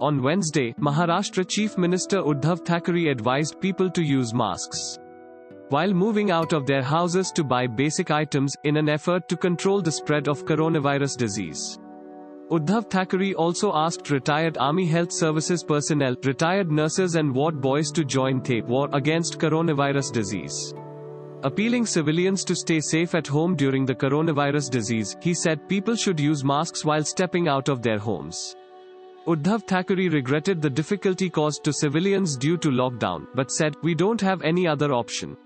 On Wednesday, Maharashtra Chief Minister Uddhav Thackeray advised people to use masks while moving out of their houses to buy basic items in an effort to control the spread of coronavirus disease. Uddhav Thackeray also asked retired Army Health Services personnel, retired nurses and ward boys to join the war against coronavirus disease. Appealing civilians to stay safe at home during the coronavirus disease, he said people should use masks while stepping out of their homes. Uddhav Thackeray regretted the difficulty caused to civilians due to lockdown, but said, We don't have any other option.